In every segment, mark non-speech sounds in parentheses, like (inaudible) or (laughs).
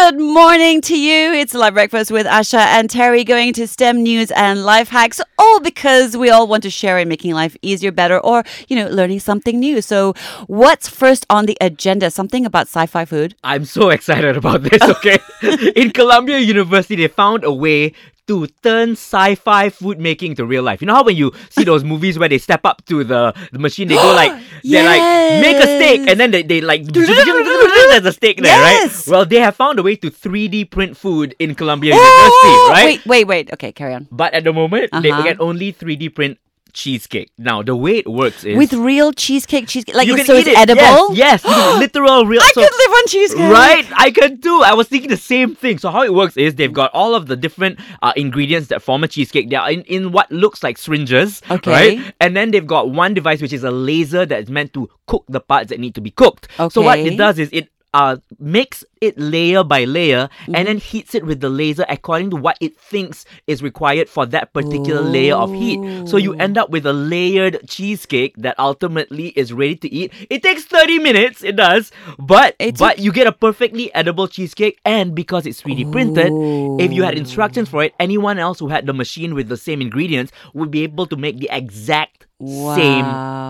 Good morning to you. It's Lite Breakfast with Asha and Terry going to STEM news and life hacks, all because we all want to share in making life easier, better, or, you know, learning something new. So, what's first on the agenda? Something about sci fi food? I'm so (laughs) excited about this, okay? (laughs) In Columbia University, they found a way to turn sci-fi food making to real life. You know how when you see those (laughs) movies where they step up to the, the machine, they go like (gasps) they like make a steak and then they, they like (laughs) there's a steak there, Yes. right? Well, they have found a way to 3D print food in Columbia Oh, University, right? Wait, wait, wait. Okay, carry on. But at the moment, they Uh-huh. can only 3D print cheesecake. Now, the way it works is With real cheesecake, cheesecake, like you it's, can so eat it's it. edible. Yes, yes you (gasps) literal real. I so- could live on cheesecake. Right, I can too. I was thinking the same thing. So how it works is they've got all of the different uh, ingredients that form a cheesecake. They are in, in what looks like syringes, Okay. right? And then they've got one device which is a laser that's meant to cook the parts that need to be cooked. Okay. So what it does is it uh makes it layer by layer Mm-hmm. and then heats it with the laser according to what it thinks is required for that particular layer of heat. So you end up with a layered cheesecake that ultimately is ready to eat. It takes 30 minutes, it does, but It's but you get a perfectly edible cheesecake and because it's 3D printed, if you had instructions for it, anyone else who had the machine with the same ingredients would be able to make the exact Wow.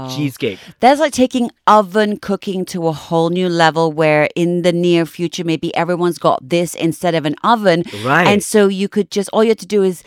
same cheesecake. That's like taking oven cooking to a whole new level where in the near future, maybe everyone's got this instead of an oven. Right. And so you could just, all you have to do is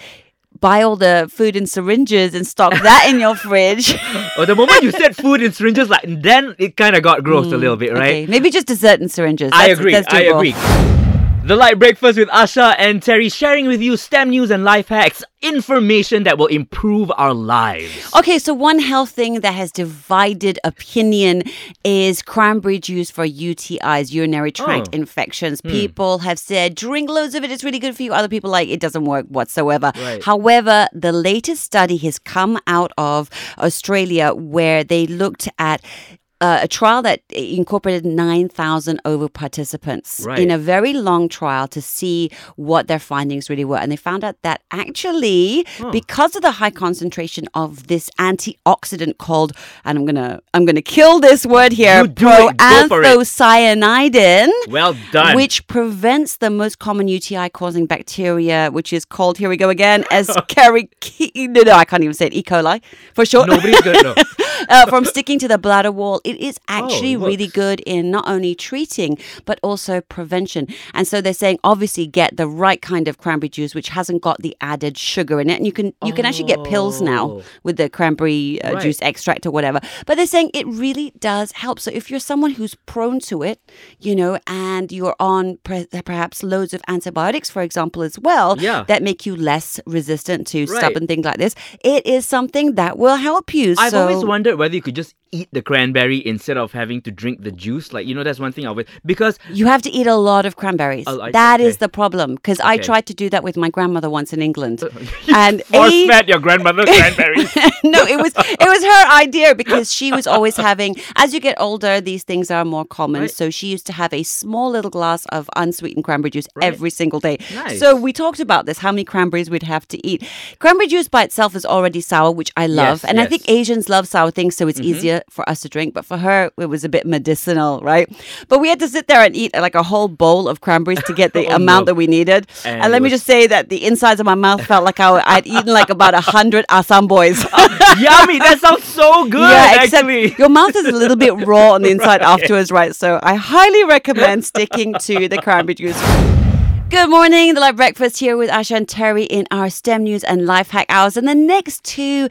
buy all the food in syringes and stock that in your fridge. (laughs) Oh, the moment you said food in syringes, like then it kind of got gross a hmm, little bit, right? Okay, maybe just dessert in syringes. I That's- agree. that's I agree. The Lite Breakfast with Asha and Terry sharing with you STEM news and life hacks, information that will improve our lives. Okay, so one health thing that has divided opinion is cranberry juice for UTIs, urinary oh. tract Oh. infections. Hmm. People have said drink loads of it, it's really good for you. Other people like it doesn't work whatsoever. Right. However, the latest study has come out of Australia where they looked at uh, a trial that incorporated 9,000 over participants Right. in a very long trial to see what their findings really were. And they found out that actually, because of the high concentration of this antioxidant called, and I'm gonna I'm gonna kill this word here, You do it. Go for it. proanthocyanidin. Well done. Which prevents the most common UTI causing bacteria, which is called, here we go again, (laughs) as Escherichia, no, no, I can't even say it, E. coli for short Nobody's good. (laughs) No. Uh, from sticking to the bladder wall. It is actually it really good in not only treating but also prevention. And so they're saying obviously get the right kind of cranberry juice which hasn't got the added sugar in it. And you can you can actually get pills now Oh. with the cranberry uh, Right. juice extract or whatever. But they're saying it really does help. So if you're someone who's prone to it, you know, and you're on pre- perhaps loads of antibiotics, for example, as well, Yeah. that make you less resistant to Right. stubborn things like this, it is something that will help you. I've so, always wondered whether you could just eat the cranberry instead of having to drink the juice. Like, you know, that's one thing I always. Because You have to eat a lot of cranberries. Oh, I- That is okay. the problem. Because I tried to do that with my grandmother once in England, (laughs) (laughs) and (laughs) force a- fed your grandmother cranberries. no, it was it was her idea because she was always having. As you get older, these things are more common. Right. So she used to have a small little glass of unsweetened cranberry juice Right. every single day. Nice. So we talked about this: how many cranberries we'd have to eat. Cranberry juice by itself is already sour, which I love, Yes, and I yes. Mm-hmm. think Asians love sour things, so it's easier for us to drink. But for her, it was a bit medicinal, right? But we had to sit there and eat like a whole bowl of cranberries to get the (laughs) Oh, amount no. that we needed. And And, let me just say that the insides of my mouth felt like I, I'd eaten like about a hundred asam bois. (laughs) Oh, yummy! That sounds so good, yeah, except your mouth is a little bit raw on the (laughs) inside afterwards, right? So I highly recommend sticking to the cranberry juice. Good morning, the Lite Breakfast here with Asha and Terry in our STEM news and life hack hours. And the next two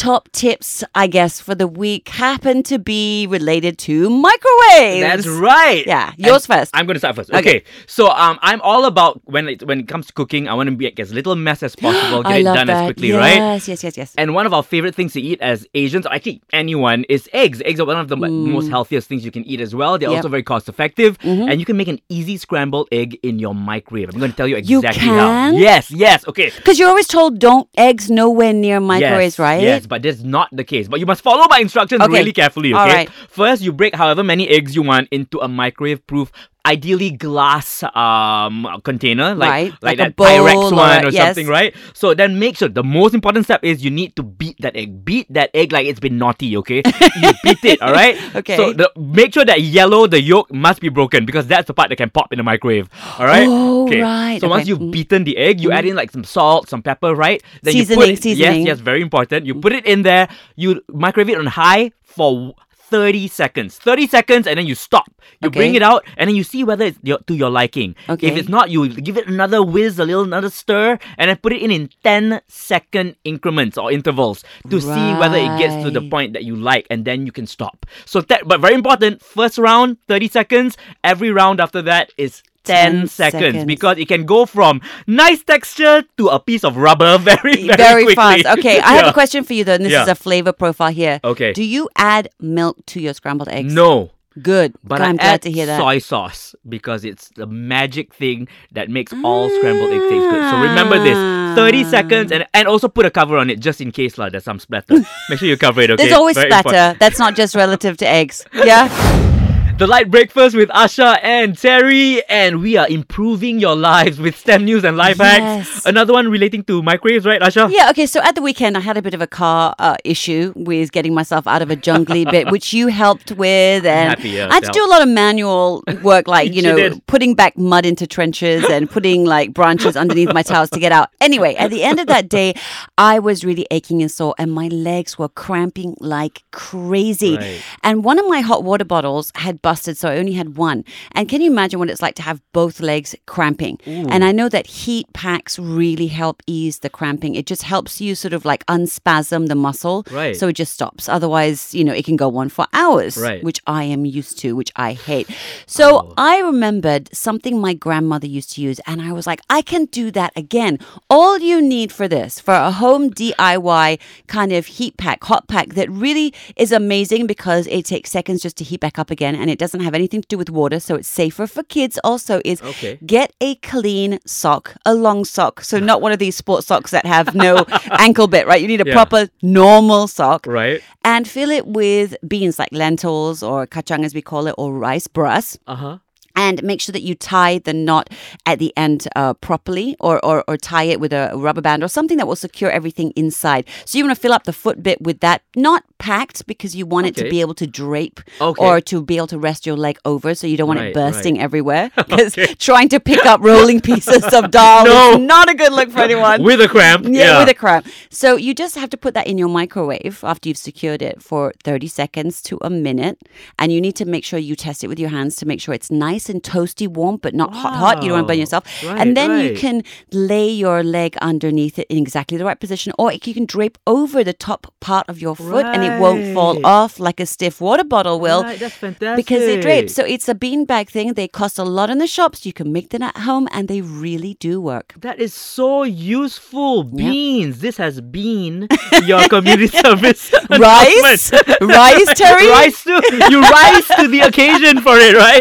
top tips, I guess, for the week happen to be related to microwaves. That's right. Yeah, yours And first. I'm gonna start first. Okay. Okay. So um, I'm all about when it when it comes to cooking. I want to make as little mess as (gasps) possible, get it done that. as quickly, yes, right? Yes, yes, yes, yes. And one of our favorite things to eat as Asians, or actually anyone, is eggs. Eggs are one of the most healthiest things you can eat as well. They're Mm. Yep. Mm-hmm. also very cost effective, and you can make an easy scrambled egg in your microwave. I'm going to tell you You exactly how. can? Yes, yes. Okay. Because you're always told don't eggs nowhere near microwaves, yes, right? Yes, but that's not the case. But you must follow my instructions Okay. really carefully, okay? All right. First, you break however many eggs you want into a microwave proof ideally glass um container, like Right, like, like a that Pyrex or one or yes. something, right? So then make sure the most important step is you need to beat that egg. Beat that egg like it's been naughty, okay? (laughs) you beat it, all right? Okay. So the, make sure that yellow, the yolk must be broken because that's the part that can pop in the microwave. All right. Oh, okay. right, So once you've Mm. beaten the egg, you add in like some salt, some pepper, right? Then you put it, seasoning. Yes, yes, very important. You put it in there. You microwave it on high for. 30 seconds. 30 seconds and then you stop. You bring it out and then you see whether it's your, to your liking. Okay. if it's not you give it another whiz a little another stir and then put it in in 10 second increments or intervals to see whether it gets to the point that you like and then you can stop. So that but very important first round 30 seconds. Every round after that is 10, 10 seconds, seconds. because it can go from nice texture to a piece of rubber (laughs) very very, Very quickly. fast. Okay, I have a (laughs) question for you though, and this Yeah. is a flavor profile here. Okay. Do you add milk to your scrambled eggs? no Good. but I'm I glad add to hear that. soy sauce because it's the magic thing that makes all scrambled egg taste good. So remember this: thirty Ah. seconds, and and also put a cover on it just in case lah. There's some splatter. Make sure you cover it. (laughs) Okay. There's always Very splatter. important. That's not just relative to eggs. Yeah. The Lite Breakfast with Asha and Terry, and we are improving your lives with STEM news and life Yes. hacks. Another one relating to microwaves, right, Asha? Yeah, okay, so at the weekend, I had a bit of a car uh, issue with getting myself out of a jungly bit, which you helped with. And happy, yeah, I had to to do a lot of manual work, like, (laughs) you know, did. putting back mud into trenches and putting like branches underneath my towels to get out. Anyway, at the end of that day, I was really aching and sore, and my legs were cramping like crazy. Right. And one of my hot water bottles had busted, so I only had one. And can you imagine what it's like to have both legs cramping? And I know that heat packs really help ease the cramping. It just helps you sort of like unspasm the muscle. Right. So it just stops. Otherwise, you know, it can go on for hours, Right. which I am used to, which I hate. So oh. I remembered something my grandmother used to use, and I was like, I can do that again. All you need for this, for a home DIY kind of heat pack, hot pack that really is amazing because it takes seconds just to heat back up again and it doesn't have anything to do with water, so it's safer for kids also, is Okay. get a clean sock, a long sock. So not one of these sports socks that have no (laughs) ankle bit, right? You need a Yeah. proper normal sock Right. and fill it with beans like lentils or kachang as we call it or rice bras Uh huh. and make sure that you tie the knot at the end uh, properly or, or, or tie it with a rubber band or something that will secure everything inside. So you want to fill up the foot bit with that, not packed because you want it to be able to drape Okay. or to be able to rest your leg over so you don't want Right, it bursting right. everywhere (laughs) because Okay. trying to pick up rolling pieces of (laughs) dal No. is not a good look for anyone. With a cramp. Yeah, with a cramp. So you just have to put that in your microwave after you've secured it for 30 seconds to a minute. And you need to make sure you test it with your hands to make sure it's nice and toasty warm, but not hot, hot. You don't want to burn yourself. Right, and then you can lay your leg underneath it in exactly the right position, or you can drape over the top part of your foot and it won't fall off like a stiff water bottle will. Right, that's fantastic. Because it drapes. So it's a beanbag thing. They cost a lot in the shops. You can make them at home and they really do work. That is so useful. Beans. This has been your community (laughs) service. Rice? Rice, Terry? (laughs) Rise to you rise to the occasion for it, right?